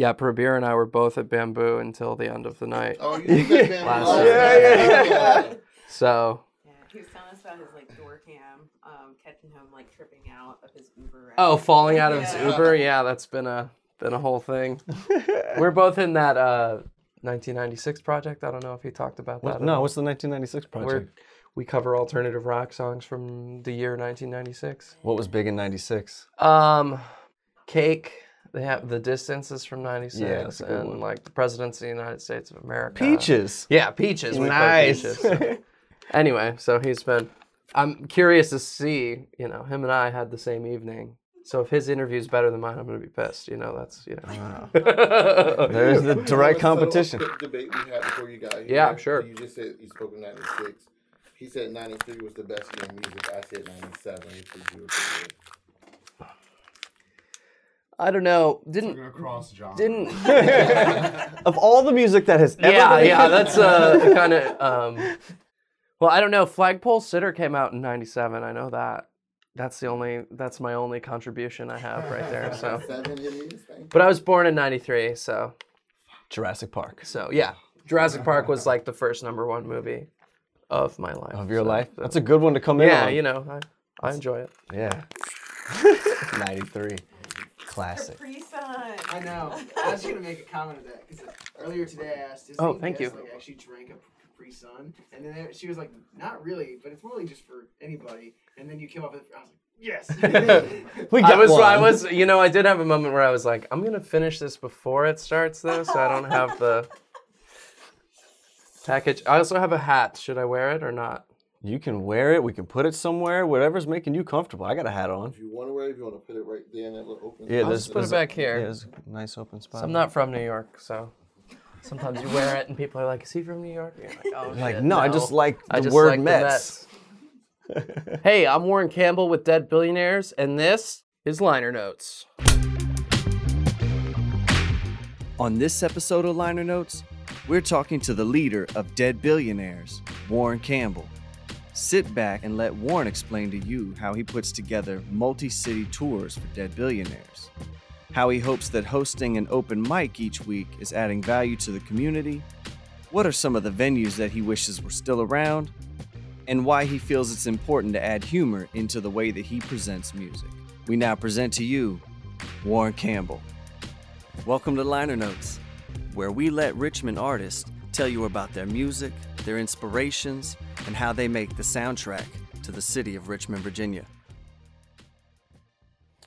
Yeah, Prabir and I were both at Bamboo until the end of the night. Oh, you did that band Last last year. night. Yeah, yeah, So, Yeah, he was telling us about his like door cam, um, catching him like tripping out of his Uber. ride. oh, falling out of his Yeah. Uber. Yeah, that's been a been a whole thing. We're both in that uh, 1996 project. I don't know if he talked about that. What, no, all. what's the 1996 We're, project? we cover alternative rock songs from the year 1996. What was big in 96? Um, Cake. They have the distances from '96, Yeah, that's a good and one. like the presidency of the United States of America. Peaches. Yeah, Peaches. We played Nice. Peaches, so. Anyway, so he's been. I'm curious to see. You know, him and I had the same evening. So if his interview's better than mine, I'm gonna be pissed. You know, that's you know. There's the direct have a competition. quick debate we had before you got here. Yeah, sure. You just said you spoke in '96. He said '93 was the best year in music. I said '97. Which would you agree? I don't know. Didn't gonna cross John. didn't. of all the music that has ever yeah, been yeah. That's uh kind of. Um, well, I don't know. Flagpole Sitta came out in '97. I know that. That's the only. That's my only contribution I have right there. So, Seven it is. Thank you. but I was born in '93, so Jurassic Park. so yeah. Jurassic Park was like the first number one movie of my life. Of your so- life. That's a good one to come in Yeah, you know, I, I enjoy it. Yeah. 93. Classic. Capri Sun. I know. I was gonna make a comment of that because earlier today I asked Disney Oh, thank guys, you. like actually drank a Capri Sun, and then she was like, "Not really, but it's really just for anybody." And then you came up with, I was like, "Yes." We got I was, I was, you know, I did have a moment where I was like, I'm gonna finish this before it starts, though, so I don't have the package. I also have a hat. Should I wear it or not? You can wear it. We can put it somewhere. Whatever's making you comfortable. I got a hat on. If you want to wear it, if you want to put it right there in that little open. Spot. Yeah, I'll there's, just put it there's back a, here. Yeah, there's a nice open spot. I'm not from New York, so sometimes you wear it and people are like, "Is he from New York?" And you're like, "Oh, Like, shit, no, I just like the I just word like the Mets. Mets." hey, I'm Warren Campbell with Dead Billionaires, and this is Liner Notes. On this episode of Liner Notes, we're talking to the leader of Dead Billionaires, Warren Campbell. Sit back and let Warren explain to you how he puts together multi city tours for Dead Billionaires, how he hopes that hosting an open mic each week is adding value to the community, what are some of the venues that he wishes were still around, and why he feels it's important to add humor into the way that he presents music. We now present to you Warren Campbell. Welcome to Liner Notes, where we let Richmond artists tell you about their music, their inspirations, and how they make the soundtrack to the city of Richmond, Virginia.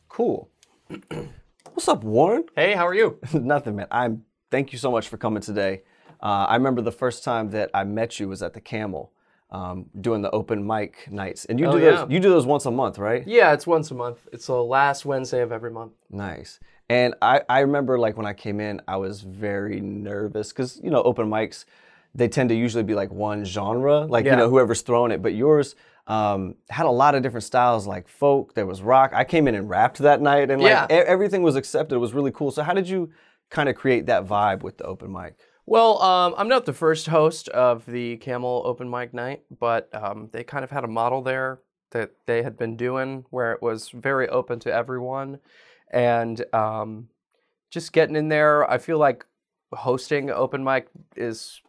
Cool. What's up, Warren? Hey, how are you? Nothing, man. I'm. Thank you so much for coming today. Uh, I remember the first time that I met you was at the Camel, um, doing the open mic nights, and you Oh, do yeah. those. You do those once a month, right? Yeah, it's once a month. It's the last Wednesday of every month. Nice. And I, I remember like when I came in, I was very nervous because you know open mics, they tend to usually be like one genre, like you Yeah. know whoever's throwing it. But yours um, had a lot of different styles, like folk. There was rock. I came in and rapped that night, and like Yeah. e- everything was accepted. It was really cool. So how did you kind of create that vibe with the open mic? Well, um, I'm not the first host of the Camel Open Mic Night, but um, they kind of had a model there that they had been doing where it was very open to everyone. And um, just getting in there, I feel like hosting open mic is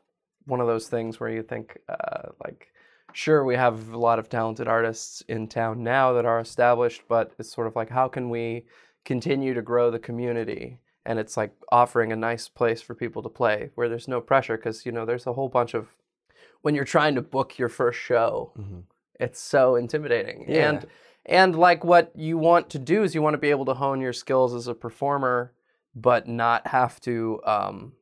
one of those things where you think, uh, like, sure, we have a lot of talented artists in town now that are established, but it's sort of like, how can we continue to grow the community? And it's like offering a nice place for people to play where there's no pressure because, you know, there's a whole bunch of, when you're trying to book your first show, it's so intimidating. Yeah. And, and like what you want to do is you want to be able to hone your skills as a performer, but not have to, um,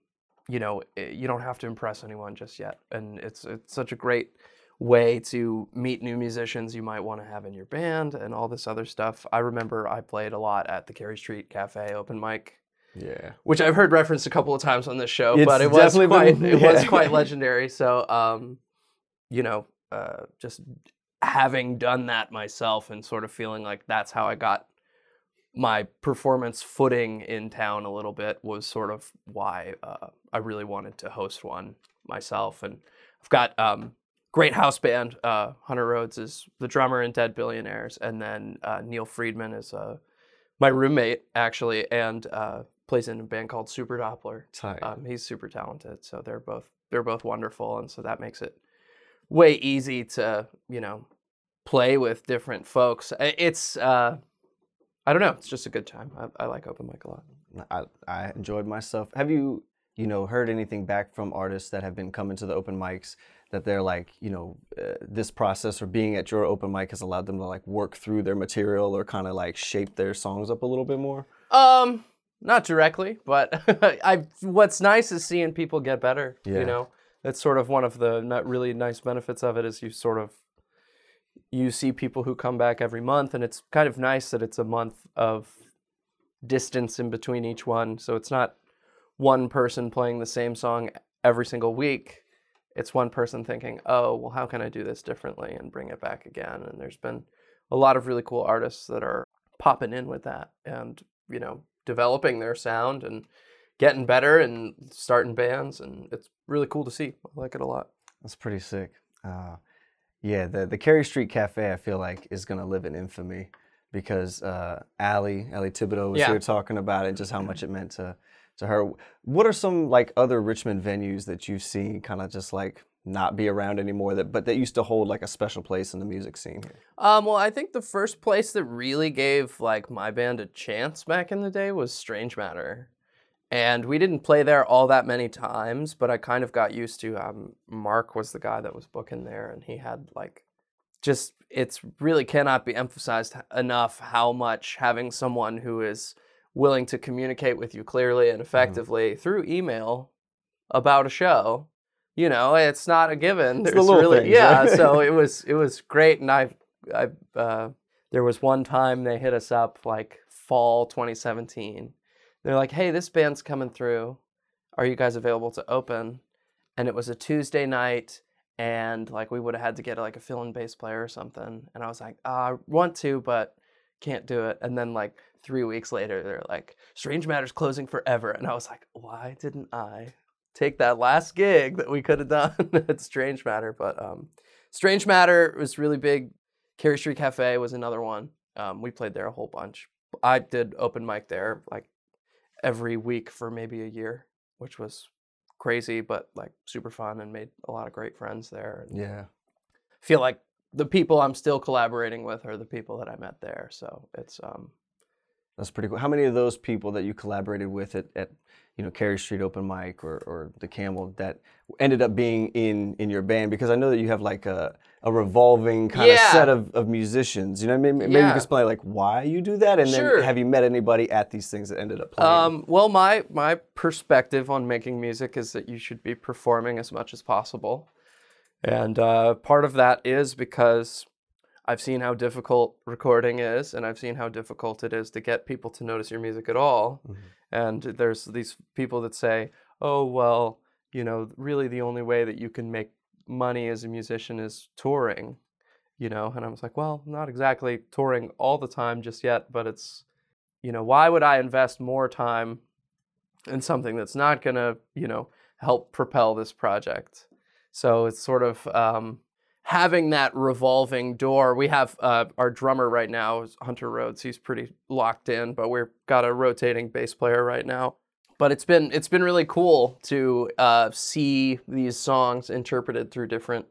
you know, eh, you don't have to impress anyone just yet. And it's it's such a great way to meet new musicians you might want to have in your band and all this other stuff. I remember I played a lot at the Cary Street Cafe open mic, Yeah. which I've heard referenced a couple of times on this show, It's but it was quite been- it was quite legendary. So, um, you know, uh, just having done that myself and sort of feeling like that's how I got my performance footing in town a little bit was sort of why uh, I really wanted to host one myself. And I've got um, great house band. Uh, Hunter Rhodes is the drummer in Dead Billionaires, and then uh, Neil Friedman is uh, my roommate actually, and uh, plays in a band called Super Doppler. Um, he's super talented, so they're both they're both wonderful, and so that makes it way easy to you know play with different folks. It's uh, I don't know, it's just a good time. I, I like open mic a lot. I, I enjoyed myself. Have you, you know, heard anything back from artists that have been coming to the open mics that they're like, you know, uh, this process or being at your open mic has allowed them to like work through their material or kind of like shape their songs up a little bit more? Um, not directly, but I. What's nice is seeing people get better. Yeah. You know, that's sort of one of the not really nice benefits of it is you sort of you see people who come back every month, and it's kind of nice that it's a month of distance in between each one, so it's not one person playing the same song every single week. It's one person thinking, "Oh, well, how can I do this differently and bring it back again?" And there's been a lot of really cool artists that are popping in with that and you know developing their sound and getting better and starting bands and it's really cool to see i like it a lot That's pretty sick. Uh, yeah, the the Cary Street Cafe I feel like is gonna live in infamy because uh, Allie Allie Thibodeau was Yeah. here talking about it, just how much it meant to to her. What are some like other Richmond venues that you've seen kind of just like not be around anymore that but that used to hold like a special place in the music scene here? um, well i think the first place that really gave like my band a chance back in the day was strange matter and we didn't play there all that many times but i kind of got used to um, mark was the guy that was booking there and he had like just it's really cannot be emphasized enough how much having someone who is willing to communicate with you clearly and effectively through email about a show you know it's not a given It's the There's little really things, yeah right? so it was it was great and i i uh there was one time they hit us up like fall 2017 they're like hey this band's coming through. Are you guys available to open? And it was a tuesday night and like we would have had to get like a fill-in bass player or something and i was like "Ah, i want to but can't do it. And then like three weeks later they're like strange matters closing forever. And i was like why didn't i take that last gig that we could have done? At strange matter but um strange matter was really big. Cary street cafe was another one. Um, we played there a whole bunch. I did open mic there like every week for maybe a year which was crazy but like super fun and made a lot of great friends there and Yeah. feel like the people i'm still collaborating with are the people that i met there so it's um That's pretty cool. How many of those people that you collaborated with at, at you know, Cary Street Open Mic or, or the Camel that ended up being in in your band? Because I know that you have like a, a revolving kind of set of, of musicians. You know, maybe, maybe you can explain like why you do that, and Sure. then have you met anybody at these things that ended up playing? Um, well, my my perspective on making music is that you should be performing as much as possible, and uh, part of that is because I've seen how difficult recording is, and I've seen how difficult it is to get people to notice your music at all. And there's these people that say, "Oh, well, you know, really the only way that you can make money as a musician is touring." You know, and I was like, "Well, not exactly touring all the time just yet, but it's." you know, why would I invest more time in something that's not going to, you know, help propel this project? So it's sort of um, having that revolving door. We have uh, our drummer right now is Hunter Rhodes. He's pretty locked in, but we've got a rotating bass player right now. But it's been it's been really cool to uh, see these songs interpreted through different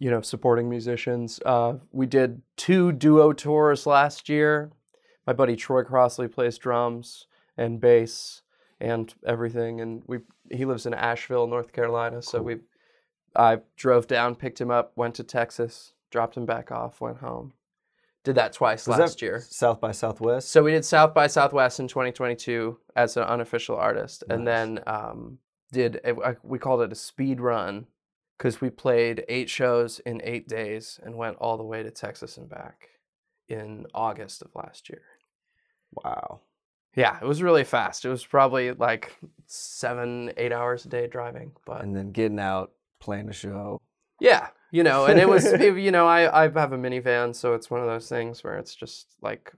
you know supporting musicians. Uh, we did two duo tours last year my buddy Troy Crossley plays drums and bass and everything, and we he lives in Asheville, North Carolina. So we, I drove down, picked him up, went to Texas, dropped him back off, went home. Did that twice Was last that year. South by Southwest. So we did South by Southwest in 2022 as an unofficial artist, and then um, did a, a- we called it a speed run because we played eight shows in eight days and went all the way to Texas and back in August of last year. wow. Yeah, it was really fast. It was probably like seven, eight hours a day driving. But And then getting out, playing a show. yeah, you know, and it was, it- you know, I, I have a minivan, so it's one of those things where it's just like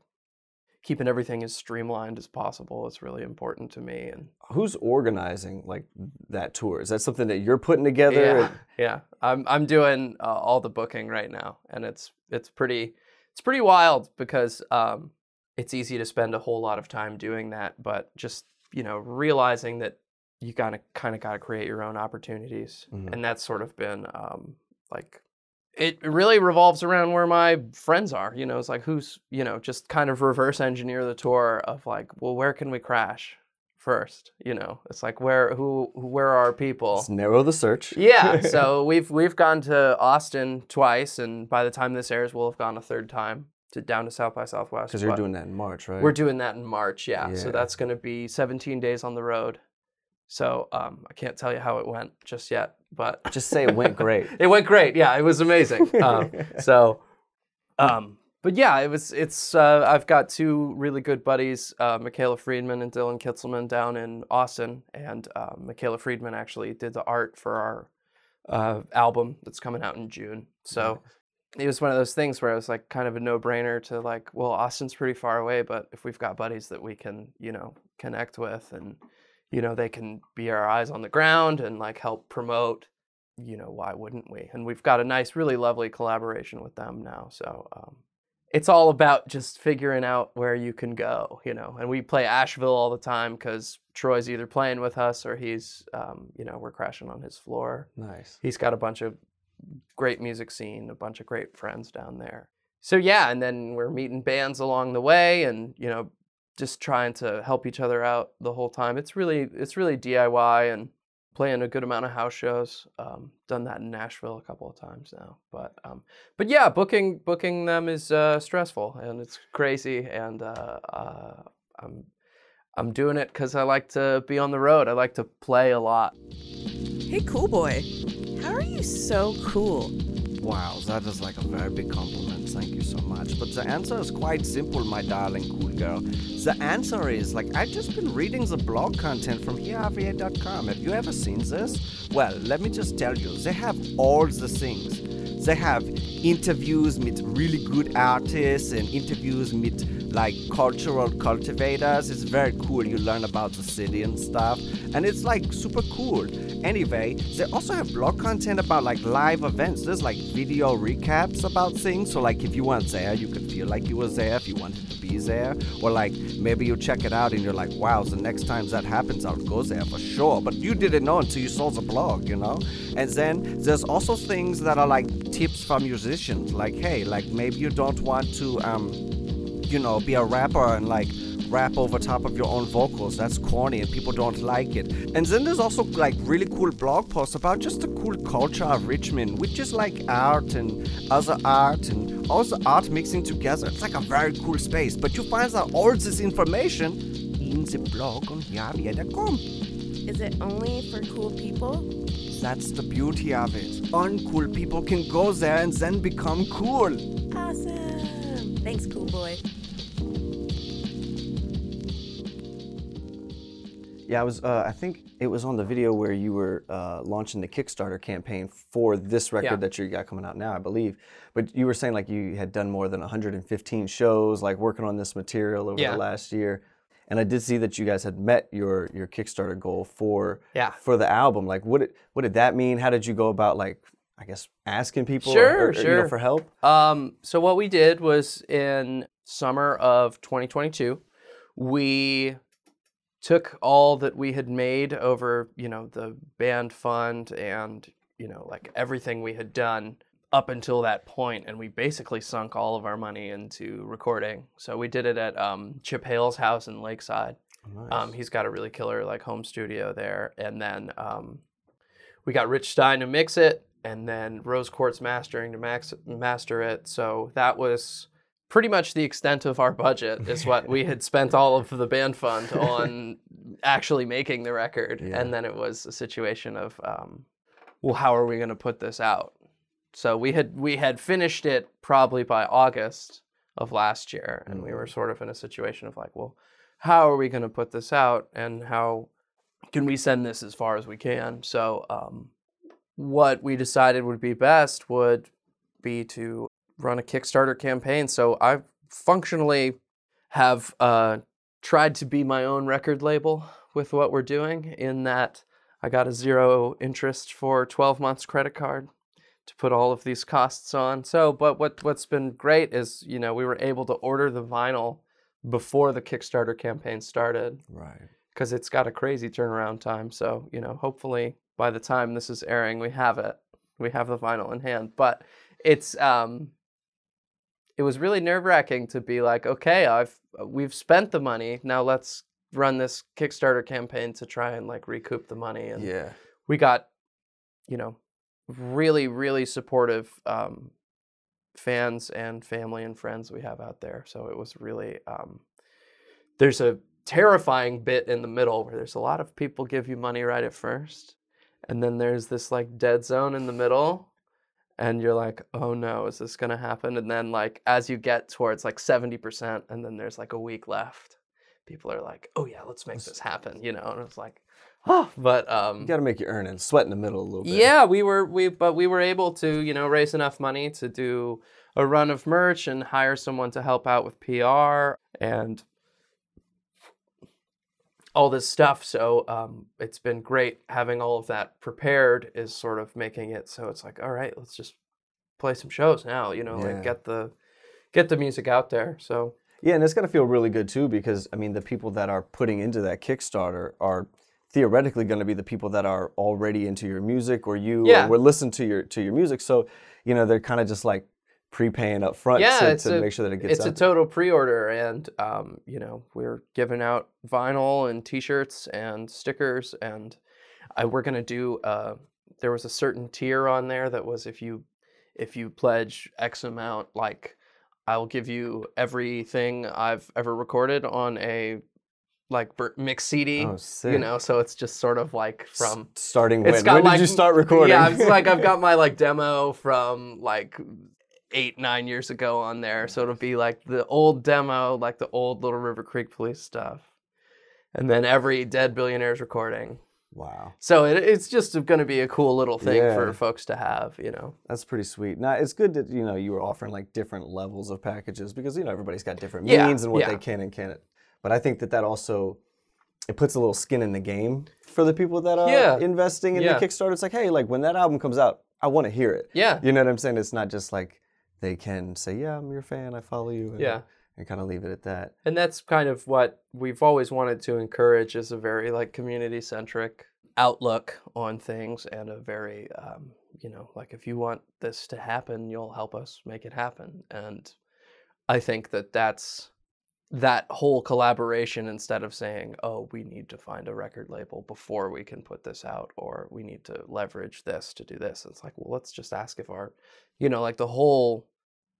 keeping everything as streamlined as possible. It's really important to me. And Who's organizing like that tour? Is that something that you're putting together? yeah, yeah, I'm I'm doing uh, all the booking right now, and it's it's pretty it's pretty wild because um, it's easy to spend a whole lot of time doing that, but just you know, realizing that you gotta kind of got to create your own opportunities, Mhm. and that's sort of been um, like it really revolves around where my friends are. You know, it's like who's you know just kind of reverse engineer the tour of like, well, where can we crash first? You know, it's like where who where are our people? Let's narrow the search. Yeah, so we've we've gone to Austin twice, and by the time this airs, we'll have gone a third time to down to South by Southwest. Because you're doing that in March, right? We're doing that in March, yeah. So that's going to be 17 days on the road. So um, I can't tell you how it went just yet, but Just say it went great. it went great. Yeah, it was amazing. um, so, um, but yeah, it was. It's. Uh, I've got two really good buddies, uh, Michaela Friedman and Dylan Kitzelman, down in Austin, and uh, Michaela Friedman actually did the art for our uh, album that's coming out in June. So. It was one of those things where it was like kind of a no-brainer to like, well, Austin's pretty far away, but if we've got buddies that we can, you know, connect with, and you know, they can be our eyes on the ground and like help promote you know, why wouldn't we? And we've got a nice, really lovely collaboration with them now. So um, it's all about just figuring out where you can go, you know. And we play Asheville all the time because Troy's either playing with us or he's, um, you know, we're crashing on his floor. Nice. He's got a bunch of great music scene, a bunch of great friends down there. So yeah, and then we're meeting bands along the way, and you know, just trying to help each other out the whole time. It's really, it's really DIY and playing a good amount of house shows. Um, done that in Nashville a couple of times now, but um, but yeah, booking booking them is uh, stressful and it's crazy, and uh, uh, I'm I'm doing it because I like to be on the road. I like to play a lot. Hey, cool boy. How are you so cool? Wow, that is like a very big compliment. Thank you so much. But the answer is quite simple, my darling cool girl. The answer is like I've just been reading the blog content from HearRVA.com. Have you ever seen this? Well, let me just tell you, they have all the things. They have interviews with really good artists and interviews with like cultural cultivators. It's very cool. You learn about the city and stuff. And it's like super cool. Anyway, they also have blog content about like live events. There's like video recaps about things. So like if you weren't there, you could feel like you were there if you wanted to be there. Or like maybe you check it out and you're like, wow, the next time that happens, I'll go there for sure. But you didn't know until you saw the blog, you know? And then there's also things that are like tips for musicians. Like, hey, like maybe you don't want to um you know, be a rapper and like rap over top of your own vocals. That's corny and people don't like it. And then there's also like really cool blog posts about just the cool culture of Richmond, which is like art and other art and all the art mixing together. It's like a very cool space. But you find out all this information in the blog on HearRVA.com. Is it only for cool people? That's the beauty of it. Uncool people can go there and then become cool. Awesome. Thanks, cool boy. Yeah, I was. Uh, I think it was on the video where you were uh, launching the Kickstarter campaign for this record Yeah. that you got coming out now, I believe. But you were saying like you had done more than 115 shows, like working on this material over Yeah. the last year. And I did see that you guys had met your your Kickstarter goal for Yeah. for the album. Like, what did what did that mean? How did you go about like I guess asking people Sure, or, or, you know, sure. for help? Um, so what we did was in summer of 2022, we took all that we had made over, you know, the band fund and, you know, like everything we had done up until that point, and we basically sunk all of our money into recording. So we did it at um, Chip Hale's house in Lakeside. Um, he's got a really killer like home studio there, and then um, we got Rich Stein to mix it, and then Rose Quartz Mastering to max- master it. So that was pretty much the extent of our budget. Is what we had spent all of the band fund on actually making the record, Yeah. and then it was a situation of, um, well, how are we going to put this out? So we had we had finished it probably by August of last year, and we were sort of in a situation of like, well, how are we going to put this out, and how can we send this as far as we can? So um, what we decided would be best would be to run a Kickstarter campaign. So I functionally have uh, tried to be my own record label with what we're doing, in that I got a zero interest for 12 months credit card to put all of these costs on. So, but what what's been great is you know we were able to order the vinyl before the Kickstarter campaign started Right. because it's got a crazy turnaround time. So you know, hopefully by the time this is airing, we have it. We have the vinyl in hand. But it's um, it was really nerve wracking to be like, okay, I've we've spent the money. Now let's run this Kickstarter campaign to try and like recoup the money. And Yeah. we got, you know, really, really supportive um, fans and family and friends we have out there. So it was really, um, there's a terrifying bit in the middle where there's a lot of people give you money right at first. And then there's this like dead zone in the middle. And you're like, oh no, is this gonna happen? And then like as you get towards like 70%, and then there's like a week left, people are like, oh yeah, let's make this happen, you know? And it's like, oh, but um You got to make your earnings. Sweat in the middle a little bit. yeah, we were we but we were able to, you know, raise enough money to do a run of merch and hire someone to help out with PR and all this stuff. So um, it's been great having all of that prepared is sort of making it so it's like, all right, let's just play some shows now, you know, Yeah. like get the get the music out there. So Yeah, and it's gonna feel really good too because I mean the people that are putting into that Kickstarter are theoretically going to be the people that are already into your music or you Yeah. or will listen to your to your music. So you know they're kind of just like prepaying up front Yeah, to, to a- make sure that it gets it's a total pre-order and um, you know we're giving out vinyl and t-shirts and stickers and I, we're going to do uh, there was a certain tier on there that was if you if you pledge x amount like i'll give you everything i've ever recorded on a like mix cd Oh, you know so it's just sort of like S- from starting when? When like did you start recording? Yeah, it's like I've got my like demo from like eight nine years ago on there, so it'll be like the old demo, like the old Little River Creek Police stuff, and then every Dead Billionaires recording. wow, So it, it's just going to be a cool little thing Yeah. for folks to have, you know. that's pretty sweet. Now it's good that you know you were offering like different levels of packages because you know everybody's got different Yeah, means and what yeah. they can and can't. But I think that that also it puts a little skin in the game for the people that are investing in the Kickstarter. It's like, hey, like when that album comes out, I want to hear it. Yeah, You know what I'm saying? It's not just like they can say, "Yeah, I'm your fan. I follow you," and, yeah. and kind of leave it at that. and that's kind of what we've always wanted to encourage is a very like community centric outlook on things and a very um, you know like if you want this to happen you'll help us make it happen and i think that that's that whole collaboration instead of saying oh we need to find a record label before we can put this out or we need to leverage this to do this it's like well let's just ask if our you know like the whole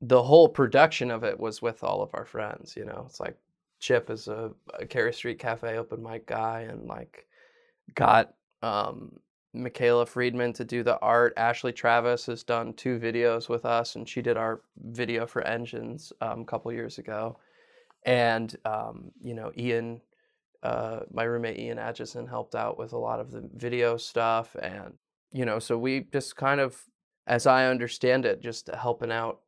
the whole production of it was with all of our friends you know it's like chip is a, a Cary street cafe open mic guy and like got um Michaela Friedman to do the art. Ashley Travis has done two videos with us, and she did our video for Engines um, a couple years ago. And um, you know, Ian, uh, my roommate Ian Atchison helped out with a lot of the video stuff, and you know, so we just kind of, as I understand it, just helping out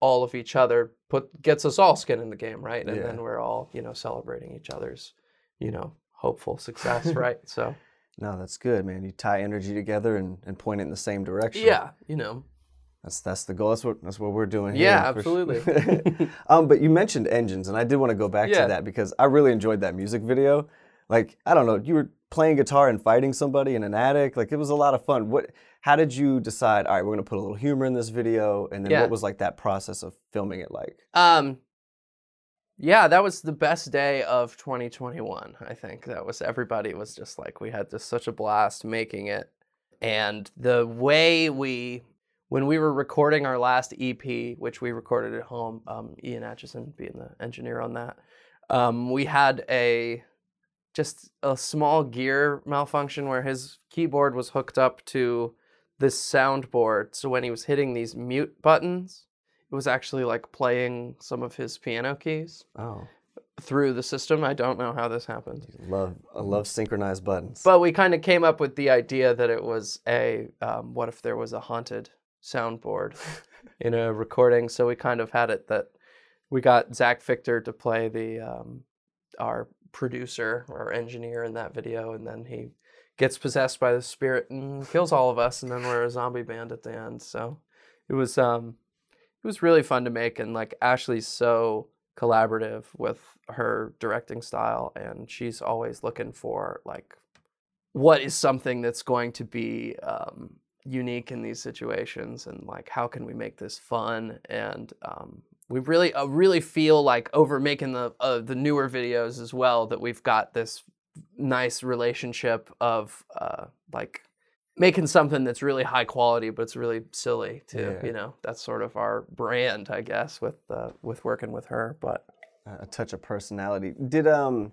all of each other put gets us all skin in the game, right? And Yeah. then we're all you know celebrating each other's you know hopeful success, right? So. No, that's good, man. You tie energy together and, and point it in the same direction. Yeah, you know. That's that's the goal. That's what that's what we're doing here. Yeah, sure. absolutely. um, but you mentioned engines, and I did want to go back Yeah. to that because I really enjoyed that music video. Like, I don't know, you were playing guitar and fighting somebody in an attic. Like, it was a lot of fun. What? How did you decide? All right, we're gonna put a little humor in this video, and then Yeah. what was like that process of filming it like? Um yeah, that was the best day of 2021. I think that was everybody was just like we had just such a blast making it. And the way we when we were recording our last EP, which we recorded at home, um, Ian Atchison being the engineer on that, um, we had a just a small gear malfunction where his keyboard was hooked up to this soundboard. So when he was hitting these mute buttons, it was actually like playing some of his piano keys Oh, through the system. I don't know how this happened. love I love synchronized buttons. But we kind of came up with the idea that it was a um, what if there was a haunted soundboard in a recording? So we kind of had it that we got Zach Victor to play the um, our producer or engineer in that video, and then he gets possessed by the spirit and kills all of us, and then we're a zombie band at the end. So it was um it was really fun to make, and like Ashley's so collaborative with her directing style, and she's always looking for like what is something that's going to be um, unique in these situations, and like how can we make this fun and um, we really uh, really feel like over making the uh, the newer videos as well that we've got this nice relationship of uh, like making something that's really high quality but it's really silly too Yeah. you know that's sort of our brand i guess with uh, with working with her but a touch of personality. Did um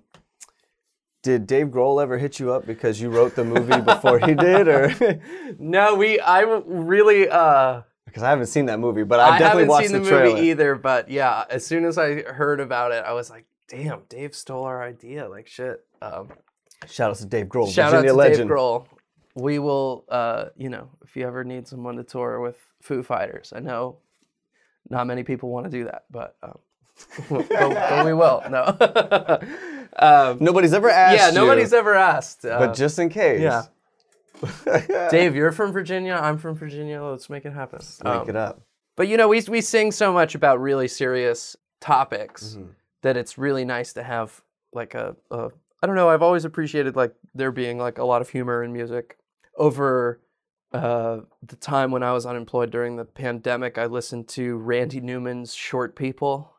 did Dave Grohl ever hit you up because you wrote the movie before he did, or no we i really uh because I haven't seen that movie, but I, I definitely haven't watched seen the, the, trailer. movie either, but yeah, as soon as I heard about it, I was like, "Damn, Dave stole our idea!" Like shit. Um, Shout out to Dave Grohl, shout Virginia out to legend. Dave Grohl. We will, uh, you know, if you ever need someone to tour with Foo Fighters, I know not many people want to do that, but, um, but, but we will. No. um, Nobody's ever asked. yeah, you, nobody's ever asked. Uh, But just in case, yeah. Dave, you're from Virginia. I'm from Virginia. Let's make it happen. make Um, it up. But you know, we we sing so much about really serious topics Mhm. that it's really nice to have like a, a I don't know. I've always appreciated like there being like a lot of humor in music. Over uh, the time when I was unemployed during the pandemic, I listened to Randy Newman's "Short People"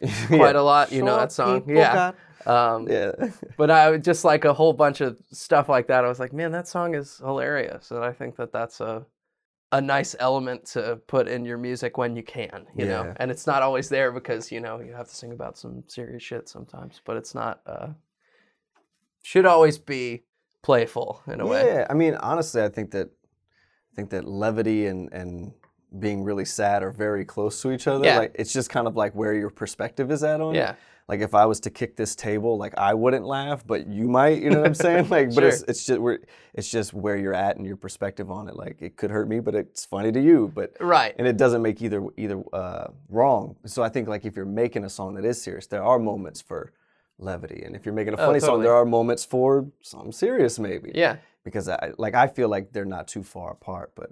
quite a lot. You know that song, yeah. Um, Yeah. but I would just like a whole bunch of stuff like that. I was like, man, that song is hilarious, and I think that that's a a nice element to put in your music when you can, you know. And it's not always there because you know you have to sing about some serious shit sometimes, but it's not. Uh, should always be playful in a way. Yeah, I mean, honestly, I think that I think that levity and and being really sad are very close to each other. Yeah. Like it's just kind of like where your perspective is at on it. Like if I was to kick this table, like I wouldn't laugh, but you might. You know what I'm saying? Like, but it's Sure. it's just where it's just where you're at and your perspective on it. Like it could hurt me, but it's funny to you. But Right. and it doesn't make either either uh, wrong. So I think like if you're making a song that is serious, there are moments for levity, and if you're making a Oh, funny song, there are moments for something serious, maybe Yeah. because I like I feel like they're not too far apart, but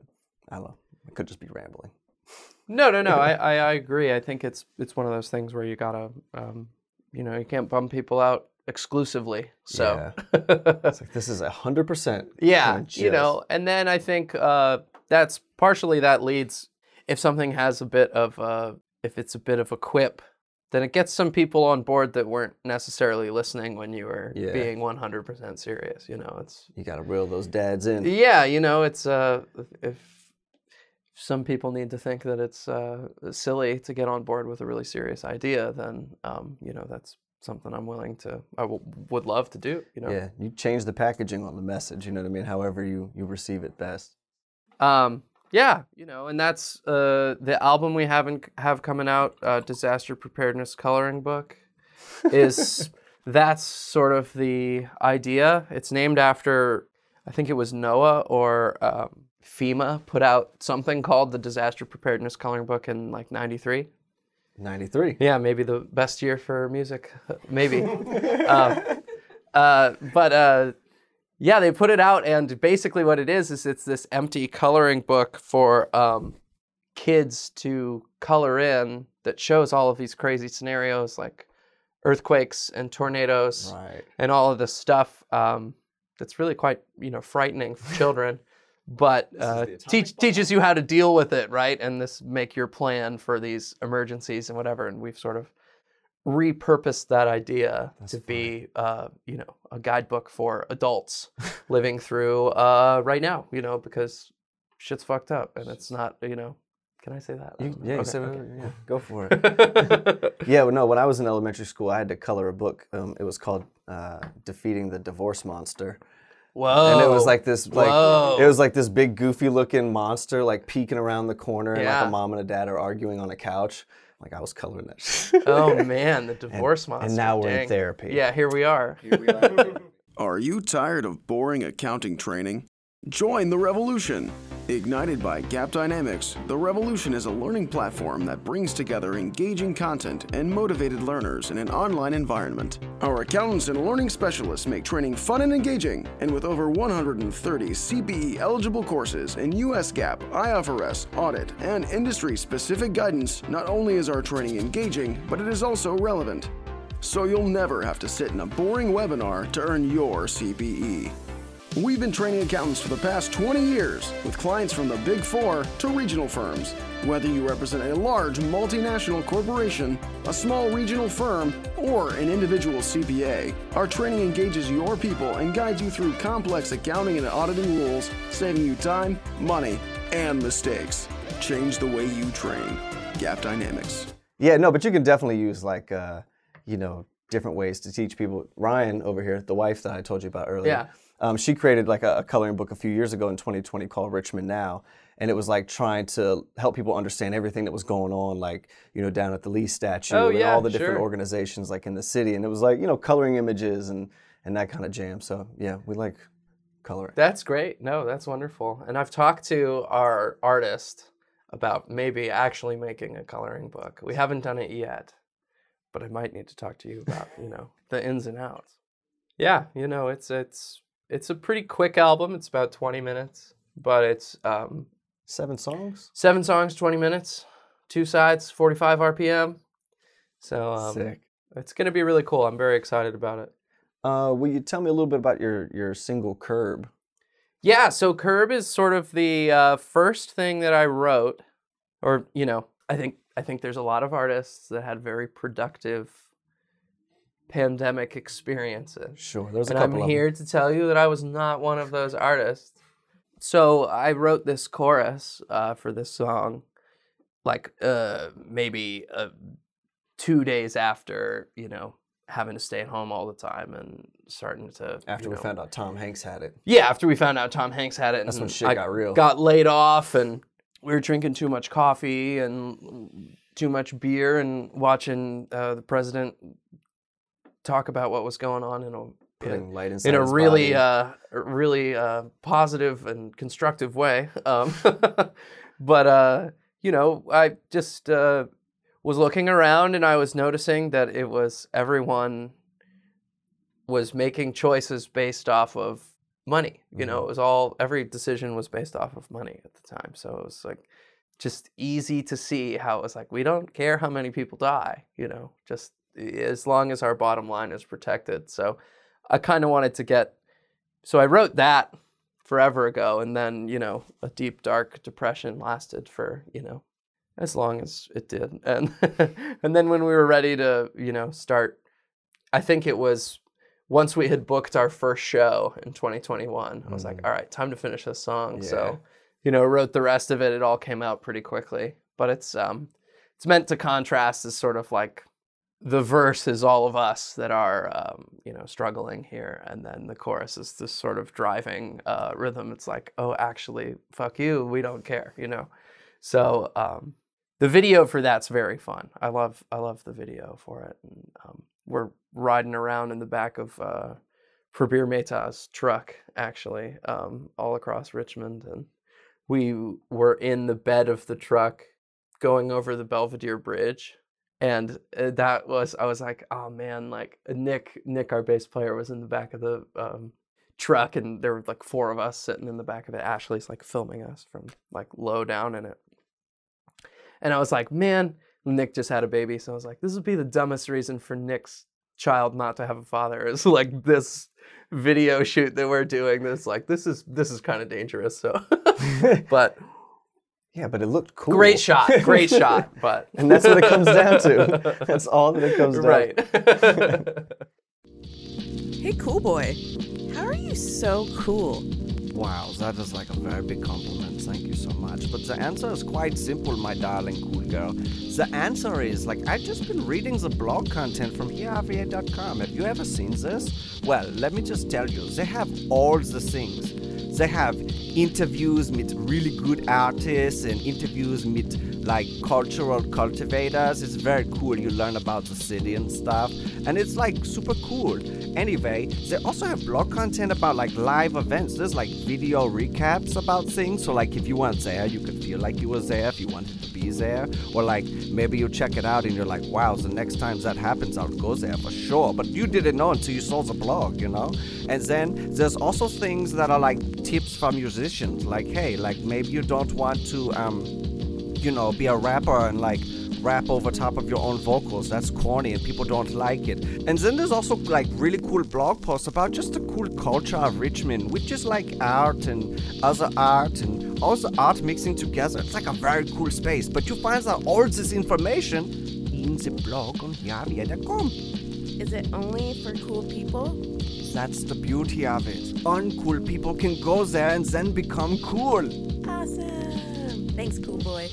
I don't know. I could just be rambling. No, no, no. I, I, I agree. I think it's it's one of those things where you gotta, um, you know, you can't bum people out exclusively. So. It's like this is a hundred percent. Yeah, you know, and then I think uh, that's partially that leads if something has a bit of uh, if it's a bit of a quip, then it gets some people on board that weren't necessarily listening when you were Yeah. being one hundred percent serious. You know, it's you got to reel those dads in. yeah, you know, it's uh, if some people need to think that it's uh, silly to get on board with a really serious idea, then um, you know that's something I'm willing to, I w- would love to do. You know, Yeah, you change the packaging on the message. You know what I mean? However you you receive it best. Um, yeah, you know, and that's uh, the album we haven't have coming out, uh, Disaster Preparedness Coloring Book, is that's sort of the idea. It's named after, I think it was NOAA or um, FEMA put out something called the Disaster Preparedness Coloring Book in like '93. Ninety three. Yeah, maybe the best year for music, maybe. uh, uh, but uh, yeah, they put it out, and basically what it is is it's this empty coloring book for um, kids to color in that shows all of these crazy scenarios like earthquakes and tornadoes Right. and all of this stuff um, that's really quite you know frightening for children but uh, teach, teaches you how to deal with it right and this make your plan for these emergencies and whatever and we've sort of repurposed that idea That's to be uh, you know a guidebook for adults living through uh, right now you know because shit's fucked up and it's not you know can i say that You, yeah, Okay, okay. yeah, go for it. yeah, well, no. When I was in elementary school, I had to color a book. Um, it was called uh, "Defeating the Divorce Monster," Whoa. and it was like this, like Whoa. it was like this big, goofy-looking monster, like peeking around the corner, and like a mom and a dad are arguing on a couch. Like I was coloring that. oh man, the divorce monster. and now we're in therapy. Yeah, here we are. Here we are. Are you tired of boring accounting training? Join the revolution. Ignited by GAAP Dynamics, The Revolution is a learning platform that brings together engaging content and motivated learners in an online environment. Our accountants and learning specialists make training fun and engaging, and with over 130 CPE eligible courses in US GAAP, IFRS, audit, and industry specific guidance, not only is our training engaging, but it is also relevant. So you'll never have to sit in a boring webinar to earn your CPE. We've been training accountants for the past 20 years with clients from the big four to regional firms. Whether you represent a large multinational corporation, a small regional firm, or an individual CPA, our training engages your people and guides you through complex accounting and auditing rules, saving you time, money, and mistakes. Change the way you train. GAAP Dynamics. Yeah, no, but you can definitely use like, uh, you know, different ways to teach people. Rian over here, the wife that I told you about earlier. Yeah. Um, she created like a, a coloring book a few years ago in 2020 called Richmond Now, and it was like trying to help people understand everything that was going on, like you know down at the Lee statue Oh, and yeah, all the different sure. organizations like in the city, and it was like you know coloring images and and that kind of jam. So yeah, we like coloring. That's great. No, that's wonderful. And I've talked to our artist about maybe actually making a coloring book. We haven't done it yet, but I might need to talk to you about, you know, the ins and outs. Yeah, you know, it's it's it's a pretty quick album. It's about 20 minutes, but it's um Seven songs. seven songs, 20 minutes, two sides, 45 RPM. So um, Sick. it's going to be really cool. I'm very excited about it. Uh, will you tell me a little bit about your your single Curb? Yeah, so Curb is sort of the uh, first thing that I wrote, or you know, I think I think there's a lot of artists that had very productive pandemic experiences. Sure, there's a and couple I'm here to tell you that I was not one of those artists. So I wrote this chorus uh, for this song, like uh, maybe uh, two days after you know having to stay at home all the time and starting to. After we know, found out Tom Hanks had it. yeah, after we found out Tom Hanks had it, That's when shit I got real. Got laid off, and we were drinking too much coffee and too much beer, and watching uh, the president talk about what was going on in a Putting light inside in a really uh, really uh, positive and constructive way. Um, but uh, you know, I just uh, was looking around and I was noticing that it was everyone was making choices based off of money. You know, it was all every decision was based off of money at the time. So it was like just easy to see how it was like we don't care how many people die. You know, just as long as our bottom line is protected. So I kind of wanted to get. So I wrote that forever ago, and then you know a deep dark depression lasted for you know as long as it did, and and then when we were ready to you know start, I think it was once we had booked our first show in 2021. I was like, all right, time to finish this song. Yeah. So you know wrote the rest of it. It all came out pretty quickly, but it's um it's meant to contrast as sort of like the verse is all of us that are um, you know struggling here and then the chorus is this sort of driving uh, rhythm. It's like oh actually fuck you we don't care you know? So um, the video for that's very fun. I love i love the video for it and, um, we're riding around in the back of uh, Prabir Mehta's truck actually um, all across richmond and we were in the bed of the truck going over the belvedere bridge and uh, that was i was like oh man like uh, nick nick our bass player was in the back of the um, truck and there were like four of us sitting in the back of it. Ashley's like filming us from like low down in it. And i was like man nick just had a baby so i was like this would be the dumbest reason for nick's child not to have a father is like this video shoot that we're doing this like this is this is kind of dangerous so. But yeah, but it looked cool. great shot great shot but and that's what it comes down to. That's all that it comes down. To. Right Hey, cool boy. How are you so cool? Wow, that is like a very big compliment. Thank you so much. But the answer is quite simple, my darling cool girl. The answer is like I've just been reading the blog content from HearRVA.com. Have you ever seen this? Well, let me just tell you, they have all the things. They have interviews with really good artists and interviews with like cultural cultivators. It's very cool. You learn about the city and stuff, and it's like super cool. Anyway, they also have blog content about like live events. There's like video recaps about things. So like if you weren't there, you could feel like you were there if you wanted to be there, or like maybe you check it out and you're like, wow, the next time that happens, I'll go there for sure. But you didn't know until you saw the blog, you know. And then there's also things that are like tips for musicians, like hey, like maybe you don't want to um you know, be a rapper and like rap over top of your own vocals. That's corny and people don't like it. And then there's also like really cool blog posts about just the cool culture of Richmond, which is like art and other art and also art mixing together. It's like a very cool space. But you find out all this information in the blog on HearRVA.com. Is it only for cool people? That's the beauty of it. Uncool people can go there and then become cool. Awesome. Thanks, cool boy.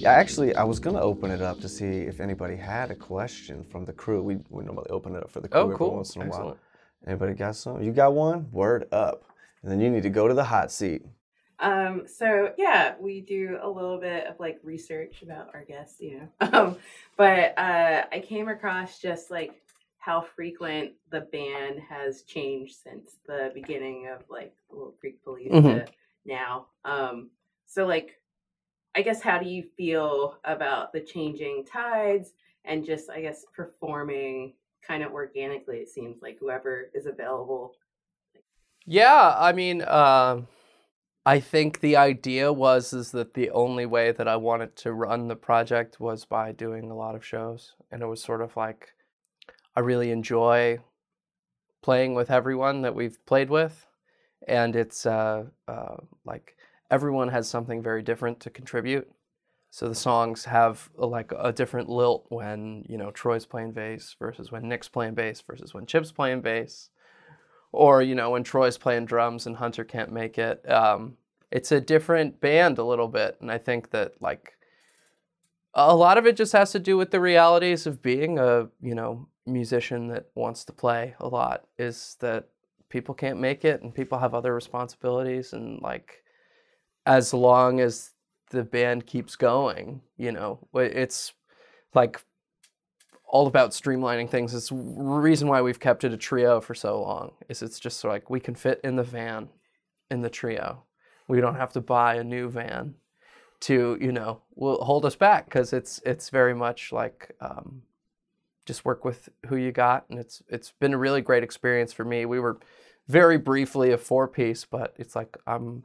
Yeah, actually, I was gonna open it up to see if anybody had a question from the crew. We, we normally open it up for the crew Oh, every once in a while. Excellent. Anybody got some? You got one? Word up. And then you need to go to the hot seat. Um, so yeah, we do a little bit of like research about our guests, you know. Um, but uh, I came across just like how frequent the band has changed since the beginning of like the Little Creek Police Mhm. to now. Um, so like, I guess how do you feel about the changing tides and just I guess performing kind of organically? It seems like whoever is available. Yeah, I mean, um, I think the idea was is that the only way that I wanted to run the project was by doing a lot of shows, and it was sort of like I really enjoy playing with everyone that we've played with, and it's uh, uh, like everyone has something very different to contribute. So the songs have uh, like a different lilt when you know Troy's playing bass versus when Nick's playing bass versus when Chip's playing bass or you know when Troy's playing drums and Hunter can't make it. Um, it's a different band a little bit, and I think that like a lot of it just has to do with the realities of being a you know musician that wants to play a lot. Is that people can't make it and people have other responsibilities and like as long as the band keeps going, you know, it's like all about streamlining things. It's the reason why we've kept it a trio for so long. Is it's just like we can fit in the van, in the trio. We don't have to buy a new van to you know will hold us back because it's it's very much like um, just work with who you got, and it's it's been a really great experience for me. We were very briefly a four piece, but it's like I'm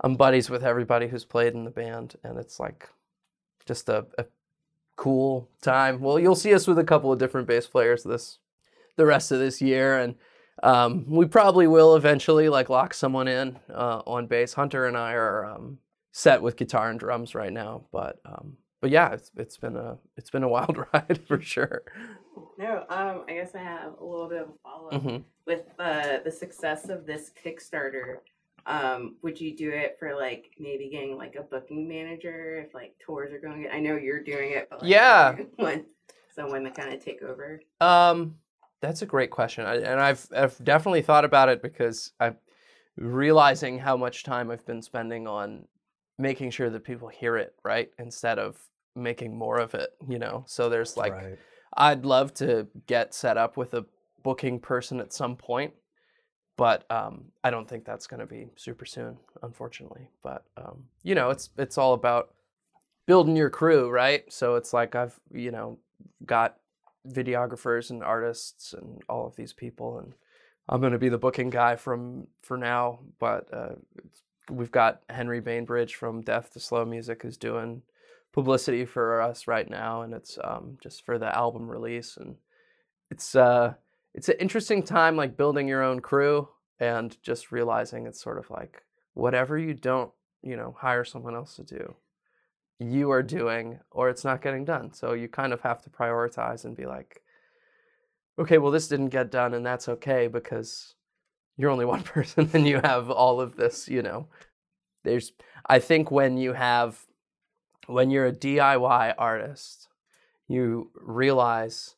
I'm buddies with everybody who's played in the band, and it's like just a, a cool time. Well, you'll see us with a couple of different bass players this the rest of this year, and um, we probably will eventually like lock someone in uh, on bass. Hunter and I are um, set with guitar and drums right now, but um, but yeah, it's it's been a it's been a wild ride for sure. No, um, I guess I have a little bit of a follow up Mhm. with uh, the success of this Kickstarter. Um, would you do it for like maybe getting like a booking manager if like tours are going? I know you're doing it, but like, Yeah. when someone to kind of take over. Um, that's a great question, I, and I've I've definitely thought about it because I'm realizing how much time I've been spending on making sure that people hear it right instead of making more of it. You know, so there's like Right. I'd love to get set up with a booking person at some point, but um, I don't think that's going to be super soon, unfortunately. But um, you know, it's it's all about building your crew, right? So it's like I've you know got videographers and artists and all of these people, and I'm going to be the booking guy from for now. But uh, we've got Henry Bainbridge from Death to Slow Music who's doing publicity for us right now, and it's um, just for the album release, and it's uh, it's an interesting time, like building your own crew and just realizing it's sort of like whatever you don't, you know, hire someone else to do, you are doing, or it's not getting done. So you kind of have to prioritize and be like, okay, well, this didn't get done, and that's okay because you're only one person and you have all of this, you know. There's, I think when you have when you're a DIY artist, you realize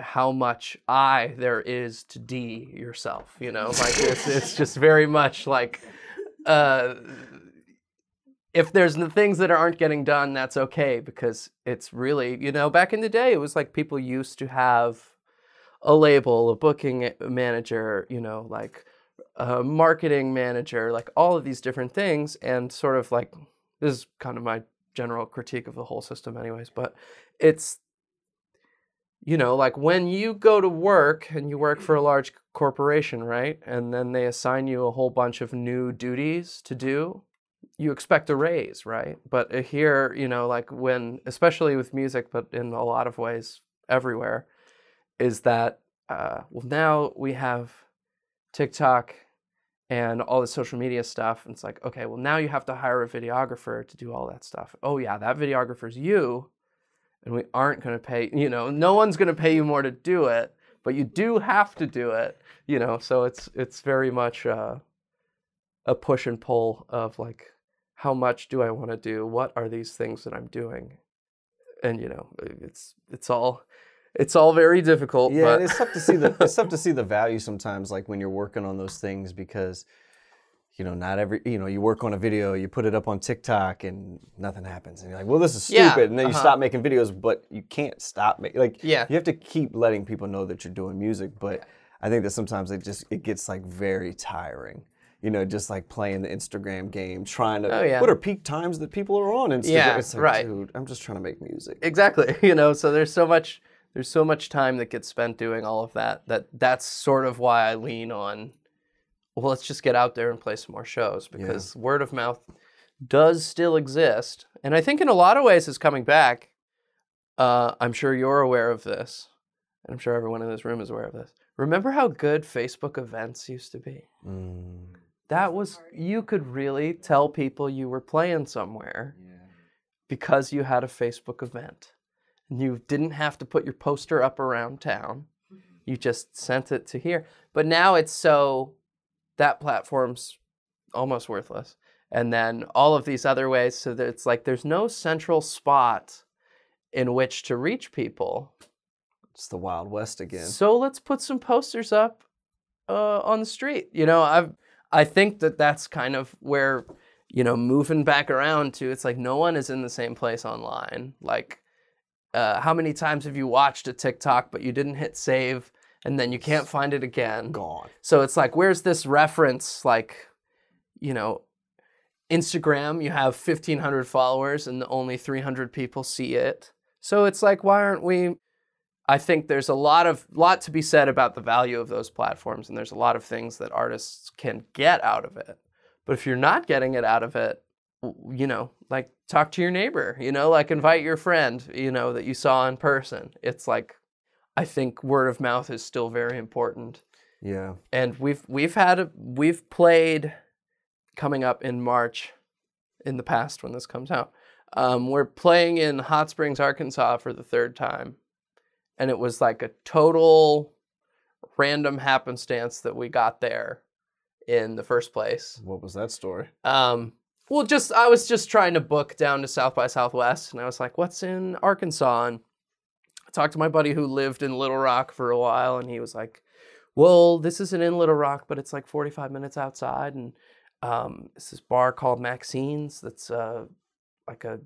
how much I there is to D yourself. You know, like it's it's just very much like uh, if there's the things that aren't getting done, that's okay because it's really, you know, back in the day, it was like people used to have a label, a booking manager, you know, like a marketing manager, like all of these different things. And sort of like, this is kind of my general critique of the whole system, anyways, but it's, you know, like when you go to work and you work for a large corporation, right? And then they assign you a whole bunch of new duties to do you expect a raise, right? But uh, here, you know, like when, especially with music, but in a lot of ways everywhere, is that, uh, well, now we have TikTok and all the social media stuff. And it's like, okay, well, now you have to hire a videographer to do all that stuff. Oh, yeah, that videographer's you. And we aren't going to pay, you know, no one's going to pay you more to do it, but you do have to do it, you know. So it's, it's very much uh, a push and pull of like, how much do I want to do? What are these things that I'm doing? And you know, it's it's all it's all very difficult. Yeah, but and it's tough to see the it's tough to see the value sometimes, like when you're working on those things, because you know not every you know you work on a video, you put it up on TikTok, and nothing happens, and you're like, well, this is stupid, Yeah, and then you uh-huh. stop making videos, but you can't stop making like Yeah. you have to keep letting people know that you're doing music, but I think that sometimes it just it gets like very tiring. You know, just like playing the Instagram game, trying to. Oh, yeah. What are peak times that people are on Instagram? Yeah, it's like, right. dude, I'm just trying to make music. exactly, you know, so there's so much there's so much time that gets spent doing all of that that that's sort of why I lean on well, let's just get out there and play some more shows because word of mouth does still exist. And I think in a lot of ways it's coming back. Uh, I'm sure you're aware of this. And I'm sure everyone in this room is aware of this. Remember how good Facebook events used to be? Mm. That was you could really tell people you were playing somewhere because you had a Facebook event. And you didn't have to put your poster up around town. You just sent it to here. But now it's so that platform's almost worthless. And then all of these other ways so that it's like there's no central spot in which to reach people. It's the Wild West again. So let's put some posters up uh, on the street. You know, I've I think that that's kind of where you know moving back around to. It's like no one is in the same place online. Like, uh, how many times have you watched a TikTok but you didn't hit save and then you can't find it again? Gone. So it's like, where's this reference? Like, you know, Instagram, you have 1,500 followers and only 300 people see it. So it's like, why aren't we? I think there's a lot of lot to be said about the value of those platforms, and there's a lot of things that artists can get out of it. But if you're not getting it out of it, you know, like talk to your neighbor, you know, like invite your friend, you know, that you saw in person. It's like, I think word of mouth is still very important Yeah. and we've we've had a, we've played coming up in March in the past when this comes out. Um, we're playing in Hot Springs, Arkansas for the third time, and it was like a total random happenstance that we got there in the first place. What was that story? Um, well, just I was just trying to book down to South by Southwest, and I was like, "What's in Arkansas?" And I talked to my buddy who lived in Little Rock for a while, and he was like, "Well, this isn't in Little Rock, but it's like 45 minutes outside, and um, it's this bar called Maxine's. That's uh, like a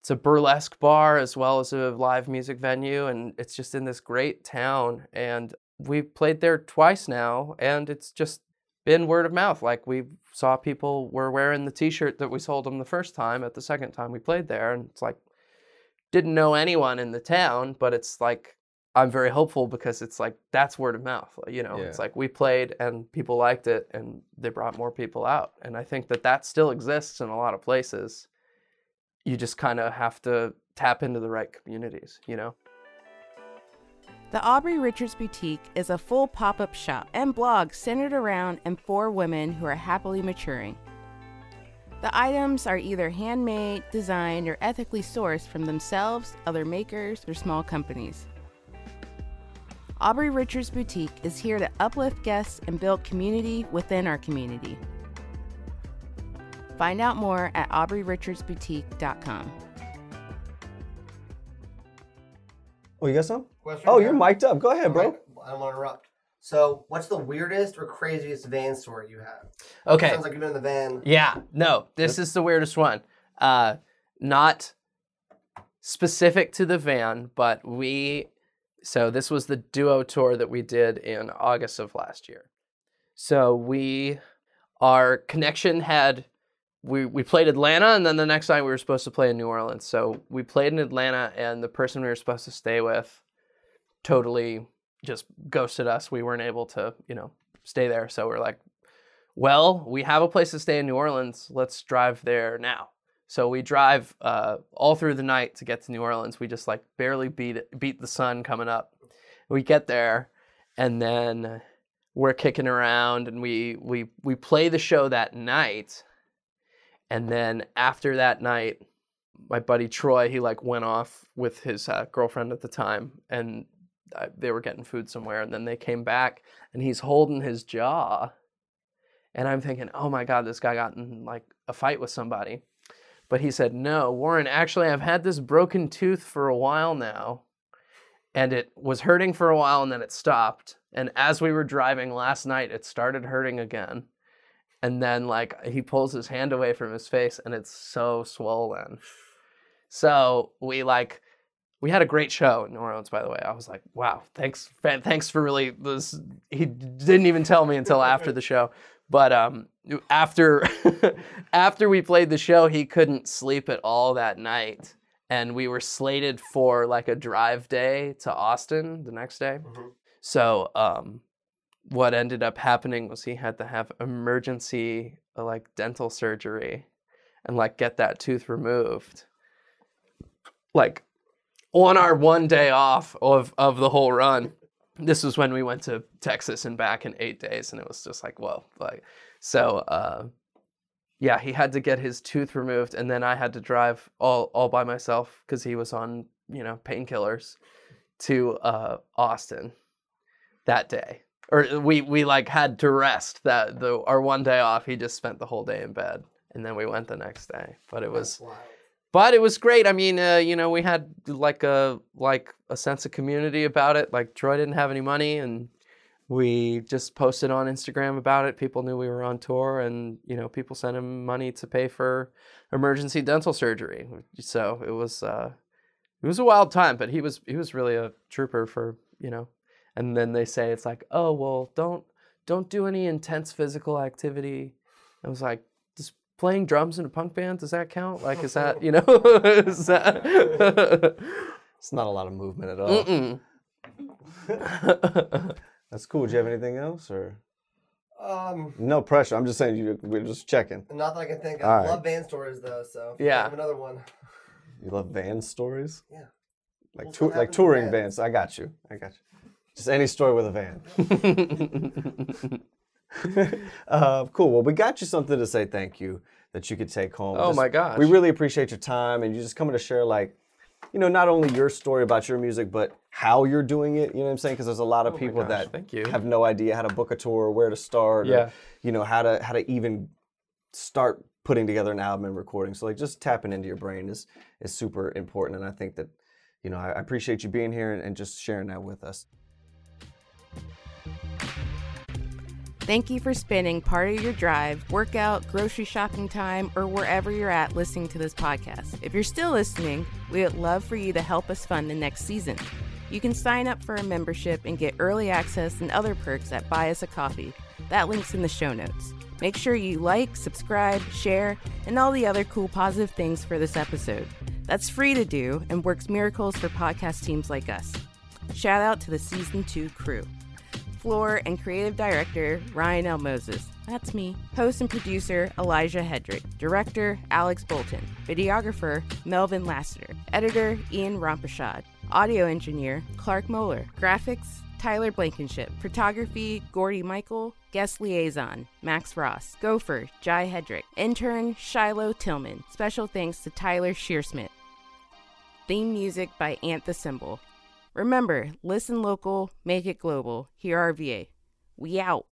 it's a burlesque bar as well as a live music venue, and it's just in this great town. And we've played there twice now, and it's just been word of mouth. Like we saw people were wearing the T-shirt that we sold them the first time. At the second time we played there, and it's like didn't know anyone in the town, but it's like I'm very hopeful because it's like that's word of mouth. You know, it's like we played and people liked it, and they brought more people out. And I think that that still exists in a lot of places. You just kind of have to tap into the right communities. You know. The Aubrey Richards Boutique is a full pop up shop and blog centered around and for women who are happily maturing. The items are either handmade, designed, or ethically sourced from themselves, other makers, or small companies. Aubrey Richards Boutique is here to uplift guests and build community within our community. Find out more at aubreyrichardsboutique.com. Oh, you got some? Question Oh, here. you're mic'd up. Go ahead, bro. Alright, I don't want to interrupt. So, what's the weirdest or craziest van story you have? Okay. Sounds like you've been in the van. Yeah, no, this is the weirdest one. uh, not specific to the van, but we. So this was the duo tour that we did in August of last year. So we, our connection had, we we played Atlanta, and then the next night we were supposed to play in New Orleans. So we played in Atlanta, and the person we were supposed to stay with, totally just ghosted us. We weren't able to, you know, stay there. So we're like, well, we have a place to stay in New Orleans. Let's drive there now. So we drive uh, all through the night to get to New Orleans. We just like barely beat it, beat the sun coming up. We get there, and then we're kicking around, and we we we play the show that night. And then after that night, my buddy Troy, he like went off with his uh, girlfriend at the time, and uh, they were getting food somewhere. And then they came back, and he's holding his jaw, and I'm thinking, oh my god, this guy got in like a fight with somebody. But he said, no, Warren, actually, I've had this broken tooth for a while now, and it was hurting for a while, and then it stopped. And as we were driving last night, it started hurting again. And then, like, he pulls his hand away from his face, and it's so swollen. So we like we had a great show in New Orleans, by the way. I was like, wow, thanks, thanks for really this. He didn't even tell me until after the show, but um, after after we played the show, he couldn't sleep at all that night, and we were slated for like a drive day to Austin the next day. So um, what ended up happening was he had to have emergency uh, like dental surgery and like get that tooth removed like on our one day off of of the whole run this was when we went to texas and back in eight days and it was just like whoa like so uh yeah he had to get his tooth removed and then i had to drive all all by myself because he was on you know painkillers to uh austin that day. Or we we like had to rest that the our one day off he just spent the whole day in bed and then we went the next day but it was but it was great. I mean uh, you know we had like a like a sense of community about it. Like troy didn't have any money and we just posted on instagram about it. People knew we were on tour and you know people sent him money to pay for emergency dental surgery. So it was uh it was a wild time but he was he was really a trooper for you know. And then they say it's like oh well don't don't do any intense physical activity. I was like playing drums in a punk band does that count like is that you know is that It's not a lot of movement at all. Mm-mm. That's cool. Do you have anything else or Um, no pressure? I'm just saying you. We're just checking. not that I can think of. All right. Love van stories though, so if you Yeah. have another one. You love van stories? Yeah. Like Well, tour, like happens in touring vans? vans. I got you. I got you. Just any story with a van. uh, cool. Well, we got you something to say thank you that you could take home. Oh Just- my gosh. We really appreciate your time and you just coming to share like, you know, not only your story about your music, but how you're doing it. You know what I'm saying? Because there's a lot of Oh people gosh, that thank you. have no idea how to book a tour, where to start, Yeah. or, you know, how to how to even start putting together an album and recording. So like just tapping into your brain is is super important. And I think that, you know, I, I appreciate you being here and, and just sharing that with us. Thank you for spending part of your drive, workout, grocery shopping time, or wherever you're at listening to this podcast. If you're still listening, we would love for you to help us fund the next season. You can sign up for a membership and get early access and other perks at Buy Us a Coffee. That link's in the show notes. Make sure you like, subscribe, share, and all the other cool positive things for this episode. That's free to do and works miracles for podcast teams like us. Shout out to the season two crew. Floor and creative director Rian L. Moses. That's me. Host and producer Elijah Hedrick. Director Alex Bolton. Videographer Melvin Lassiter. Editor Ian Ramprashad. Audio engineer Clark Moeller. Graphics Tyler Blankinship. Photography Gordy Michael. Guest liaison Max Ross. Gofer Jai Hedrick. Intern Shiloh Tillman. Special thanks to Tyler Scheerschmidt. Theme music by Ant the Symbol. Remember, listen local, make it global. Here VA. We out.